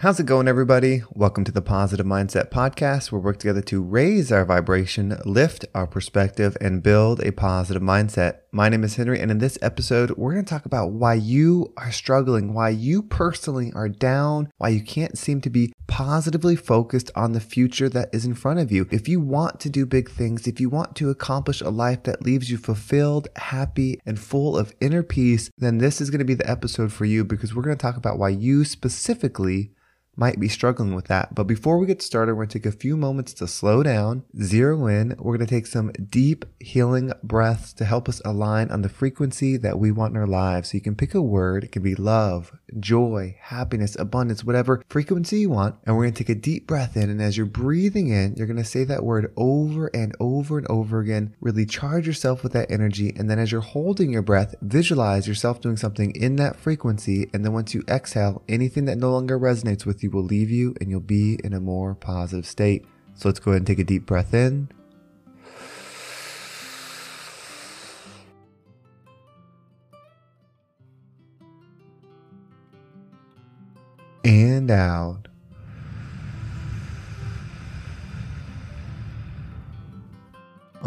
How's it going, everybody? Welcome to the Positive Mindset Podcast, where we work together to raise our vibration, lift our perspective, and build a positive mindset. My name is Henry, and in this episode, we're going to talk about why you are struggling, why you personally are down, why you can't seem to be positively focused on the future that is in front of you. If you want to do big things, if you want to accomplish a life that leaves you fulfilled, happy, and full of inner peace, then this is going to be the episode for you because we're going to talk about why you specifically might be struggling with that. But before we get started, we're going to take a few moments to slow down, zero in. We're going to take some deep healing breaths to help us align on the frequency that we want in our lives. So you can pick a word. It can be love, joy, happiness, abundance, whatever frequency you want. And we're going to take a deep breath in. And as you're breathing in, you're going to say that word over and over and over again. Really charge yourself with that energy. And then as you're holding your breath, visualize yourself doing something in that frequency. And then once you exhale, anything that no longer resonates with you will leave you and you'll be in a more positive state. So let's go ahead and take a deep breath in. And out.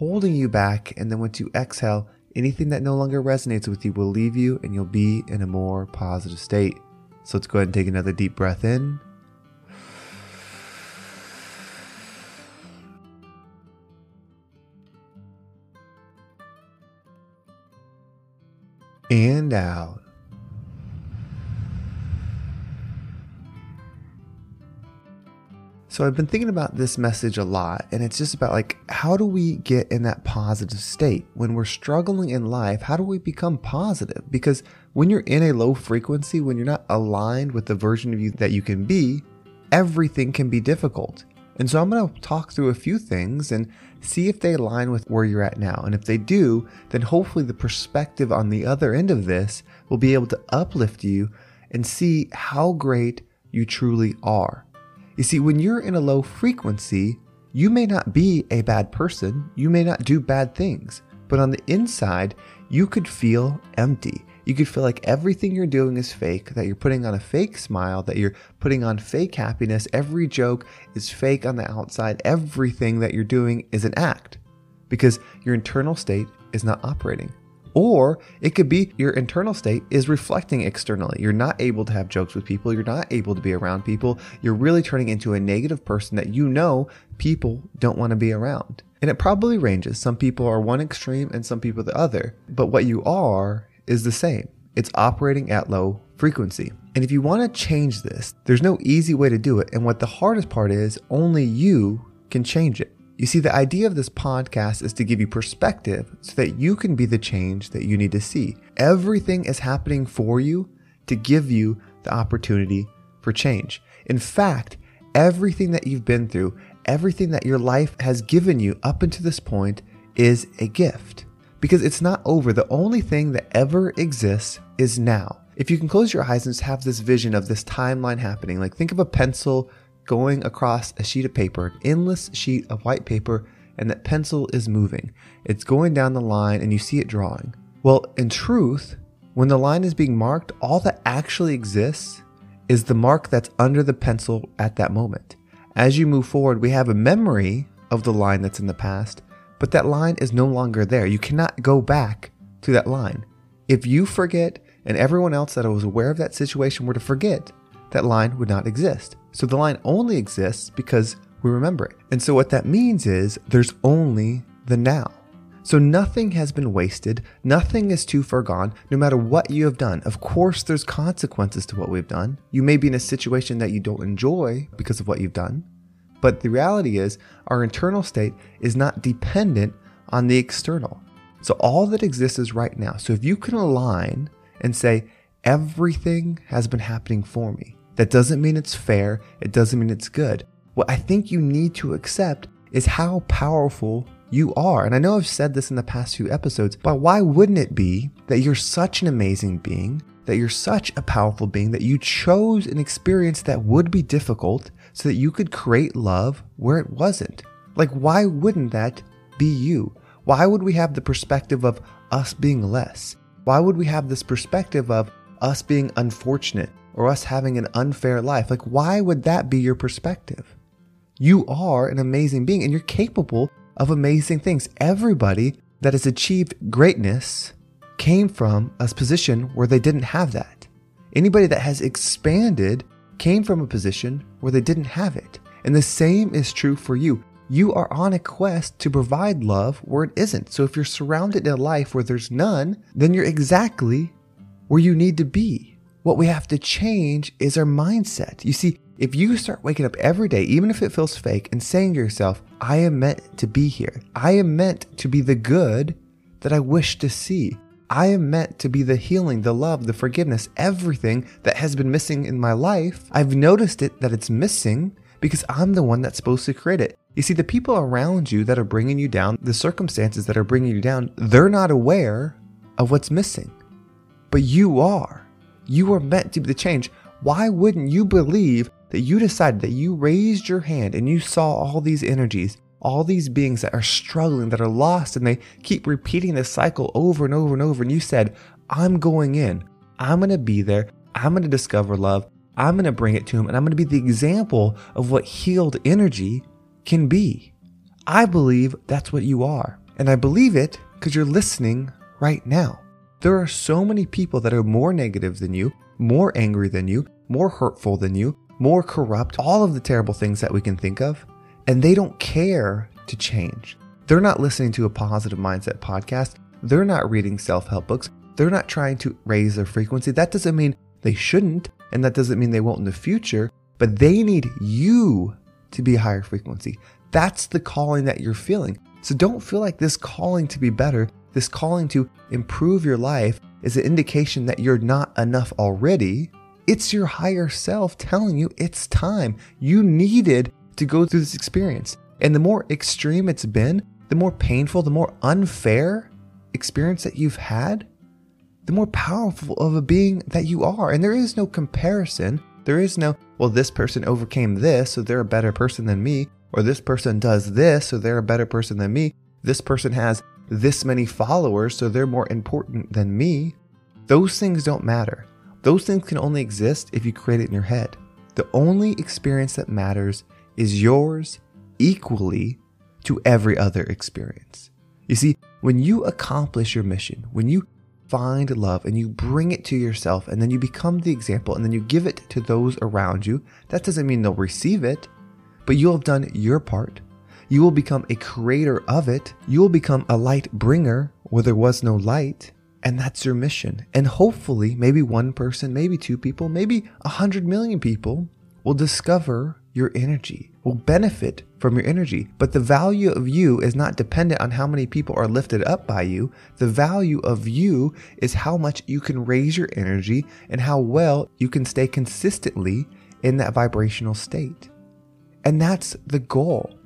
holding you back. And then once you exhale, anything that no longer resonates with you will leave you and you'll be in a more positive state. So let's go ahead and take another deep breath in. And out. So I've been thinking about this message a lot, and it's just about like, how do we get in that positive state? When we're struggling in life, how do we become positive? Because when you're in a low frequency, when you're not aligned with the version of you that you can be, everything can be difficult. And so I'm going to talk through a few things and see if they align with where you're at now. And if they do, then hopefully the perspective on the other end of this will be able to uplift you and see how great you truly are. You see, when you're in a low frequency, you may not be a bad person, you may not do bad things, but on the inside, you could feel empty. You could feel like everything you're doing is fake, that you're putting on a fake smile, that you're putting on fake happiness. Every joke is fake on the outside. Everything that you're doing is an act because your internal state is not operating. Or it could be your internal state is reflecting externally. You're not able to have jokes with people. You're not able to be around people. You're really turning into a negative person that you know people don't want to be around. And it probably ranges. Some people are one extreme and some people the other. But what you are is the same. It's operating at low frequency. And if you want to change this, there's no easy way to do it. And what the hardest part is, only you can change it. You see, the idea of this podcast is to give you perspective so that you can be the change that you need to see. Everything is happening for you to give you the opportunity for change. In fact, everything that you've been through, everything that your life has given you up until this point is a gift because it's not over. The only thing that ever exists is now. If you can close your eyes and just have this vision of this timeline happening, like think of a pencil going across a sheet of paper, an endless sheet of white paper, and that pencil is moving. It's going down the line and you see it drawing. Well, in truth, when the line is being marked, all that actually exists is the mark that's under the pencil at that moment. As you move forward, we have a memory of the line that's in the past, but that line is no longer there. You cannot go back to that line. If you forget and everyone else that was aware of that situation were to forget, that line would not exist. So the line only exists because we remember it. And so what that means is there's only the now. So nothing has been wasted, nothing is too far gone, no matter what you have done. Of course, there's consequences to what we've done. You may be in a situation that you don't enjoy because of what you've done, but the reality is our internal state is not dependent on the external. So all that exists is right now. So if you can align and say, everything has been happening for me, that doesn't mean it's fair. It doesn't mean it's good. What I think you need to accept is how powerful you are. And I know I've said this in the past few episodes, but why wouldn't it be that you're such an amazing being, that you're such a powerful being, that you chose an experience that would be difficult so that you could create love where it wasn't? Like, why wouldn't that be you? Why would we have the perspective of us being less? Why would we have this perspective of us being unfortunate or us having an unfair life? Like, why would that be your perspective? You are an amazing being and you're capable of amazing things. Everybody that has achieved greatness came from a position where they didn't have that. Anybody that has expanded came from a position where they didn't have it. And the same is true for you. You are on a quest to provide love where it isn't. So if you're surrounded in a life where there's none, then you're exactly where you need to be. What we have to change is our mindset. You see, if you start waking up every day, even if it feels fake, and saying to yourself, I am meant to be here, I am meant to be the good that I wish to see. I am meant to be the healing, the love, the forgiveness, everything that has been missing in my life. I've noticed it that it's missing because I'm the one that's supposed to create it. You see, the people around you that are bringing you down, the circumstances that are bringing you down, they're not aware of what's missing. But you are. You are meant to be the change. Why wouldn't you believe that you decided that you raised your hand and you saw all these energies, all these beings that are struggling, that are lost, and they keep repeating this cycle over and over and over. And you said, I'm going in. I'm going to be there. I'm going to discover love. I'm going to bring it to him. And I'm going to be the example of what healed energy can be. I believe that's what you are. And I believe it because you're listening right now. There are so many people that are more negative than you, more angry than you, more hurtful than you, more corrupt, all of the terrible things that we can think of, and they don't care to change. They're not listening to a positive mindset podcast. They're not reading self help books. They're not trying to raise their frequency. That doesn't mean they shouldn't, and that doesn't mean they won't in the future, but they need you to be a higher frequency. That's the calling that you're feeling. So don't feel like this calling to be better, this calling to improve your life is an indication that you're not enough already. It's your higher self telling you it's time. You needed to go through this experience. And the more extreme it's been, the more painful, the more unfair experience that you've had, the more powerful of a being that you are. And there is no comparison. There is no, well, this person overcame this, so they're a better person than me. Or this person does this, so they're a better person than me. This person has this many followers, so they're more important than me. Those things don't matter. Those things can only exist if you create it in your head. The only experience that matters is yours equally to every other experience. You see, when you accomplish your mission, when you find love and you bring it to yourself and then you become the example and then you give it to those around you, that doesn't mean they'll receive it, but you'll have done your part. You will become a creator of it. You will become a light bringer where there was no light. And that's your mission. And hopefully, maybe one person, maybe two people, maybe a hundred million people will discover your energy, will benefit from your energy. But the value of you is not dependent on how many people are lifted up by you. The value of you is how much you can raise your energy and how well you can stay consistently in that vibrational state. And that's the goal.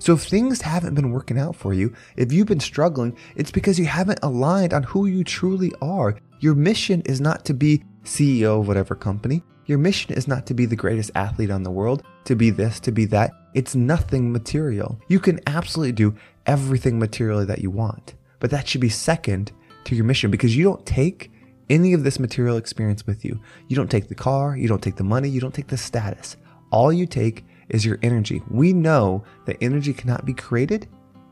So if things haven't been working out for you, if you've been struggling, it's because you haven't aligned on who you truly are. Your mission is not to be CEO of whatever company. Your mission is not to be the greatest athlete on the world, to be this, to be that. It's nothing material. You can absolutely do everything materially that you want, but that should be second to your mission because you don't take any of this material experience with you. You don't take the car, you don't take the money, you don't take the status. All you take is your energy. We know that energy cannot be created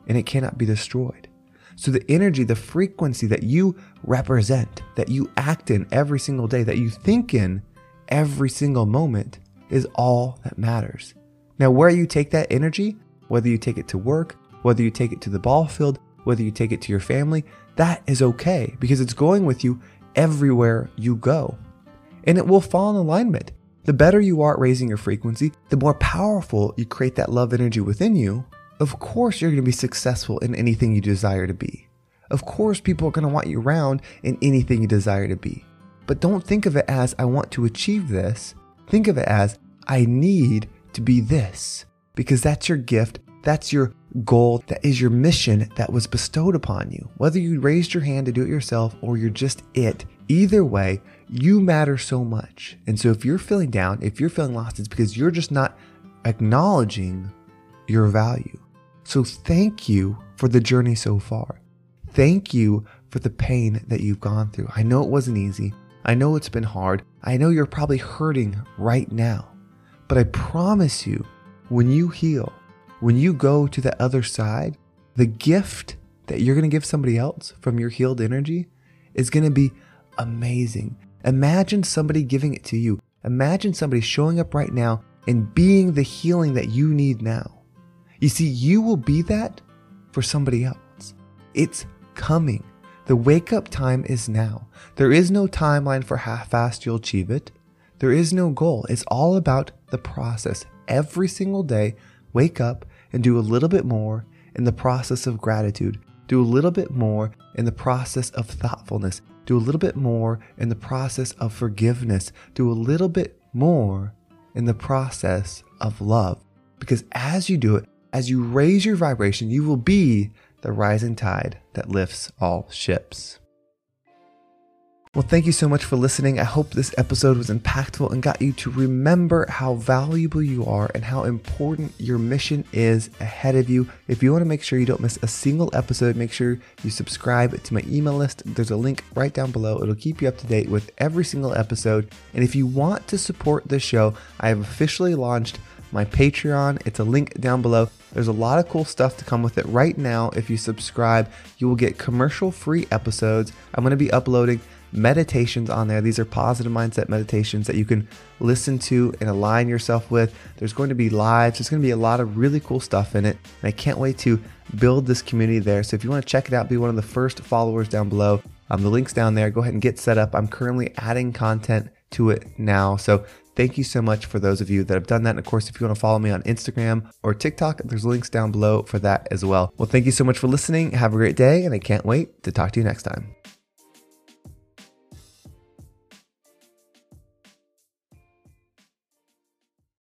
and it cannot be destroyed. So the energy, the frequency that you represent, that you act in every single day, that you think in every single moment is all that matters. Now, where you take that energy, whether you take it to work, whether you take it to the ball field, whether you take it to your family, that is okay because it's going with you everywhere you go. And it will fall in alignment. The better you are at raising your frequency, the more powerful you create that love energy within you. Of course, you're going to be successful in anything you desire to be. Of course, people are going to want you around in anything you desire to be. But don't think of it as, I want to achieve this. Think of it as, I need to be this. because that's your gift. That's your goal. That is your mission that was bestowed upon you. Whether you raised your hand to do it yourself or you're just it, either way, you matter so much. And so if you're feeling down, if you're feeling lost, it's because you're just not acknowledging your value. So thank you for the journey so far. Thank you for the pain that you've gone through. I know it wasn't easy. I know it's been hard. I know you're probably hurting right now. But I promise you, when you heal, when you go to the other side, the gift that you're going to give somebody else from your healed energy is going to be amazing. Imagine somebody giving it to you. Imagine somebody showing up right now and being the healing that you need now. You see, you will be that for somebody else. It's coming. The wake up time is now. There is no timeline for how fast you'll achieve it. There is no goal. It's all about the process. Every single day, wake up and do a little bit more in the process of gratitude. Do a little bit more in the process of thoughtfulness. Do a little bit more in the process of forgiveness. Do a little bit more in the process of love. Because as you do it, as you raise your vibration, you will be the rising tide that lifts all ships. Well, thank you so much for listening. I hope this episode was impactful and got you to remember how valuable you are and how important your mission is ahead of you. If you want to make sure you don't miss a single episode, make sure you subscribe to my email list. There's a link right down below. It'll keep you up to date with every single episode. And if you want to support the show, I have officially launched my Patreon. It's a link down below. There's a lot of cool stuff to come with it. Right now, if you subscribe, you will get commercial free episodes. I'm going to be uploading meditations on there. These are positive mindset meditations that you can listen to and align yourself with. There's going to be lives, there's going to be a lot of really cool stuff in it. And I can't wait to build this community there. So if you want to check it out, be one of the first followers down below. Um, the link's down there. Go ahead and get set up. I'm currently adding content to it now. So thank you so much for those of you that have done that. And of course, if you want to follow me on Instagram or TikTok, there's links down below for that as well. Well, thank you so much for listening. Have a great day, and I can't wait to talk to you next time.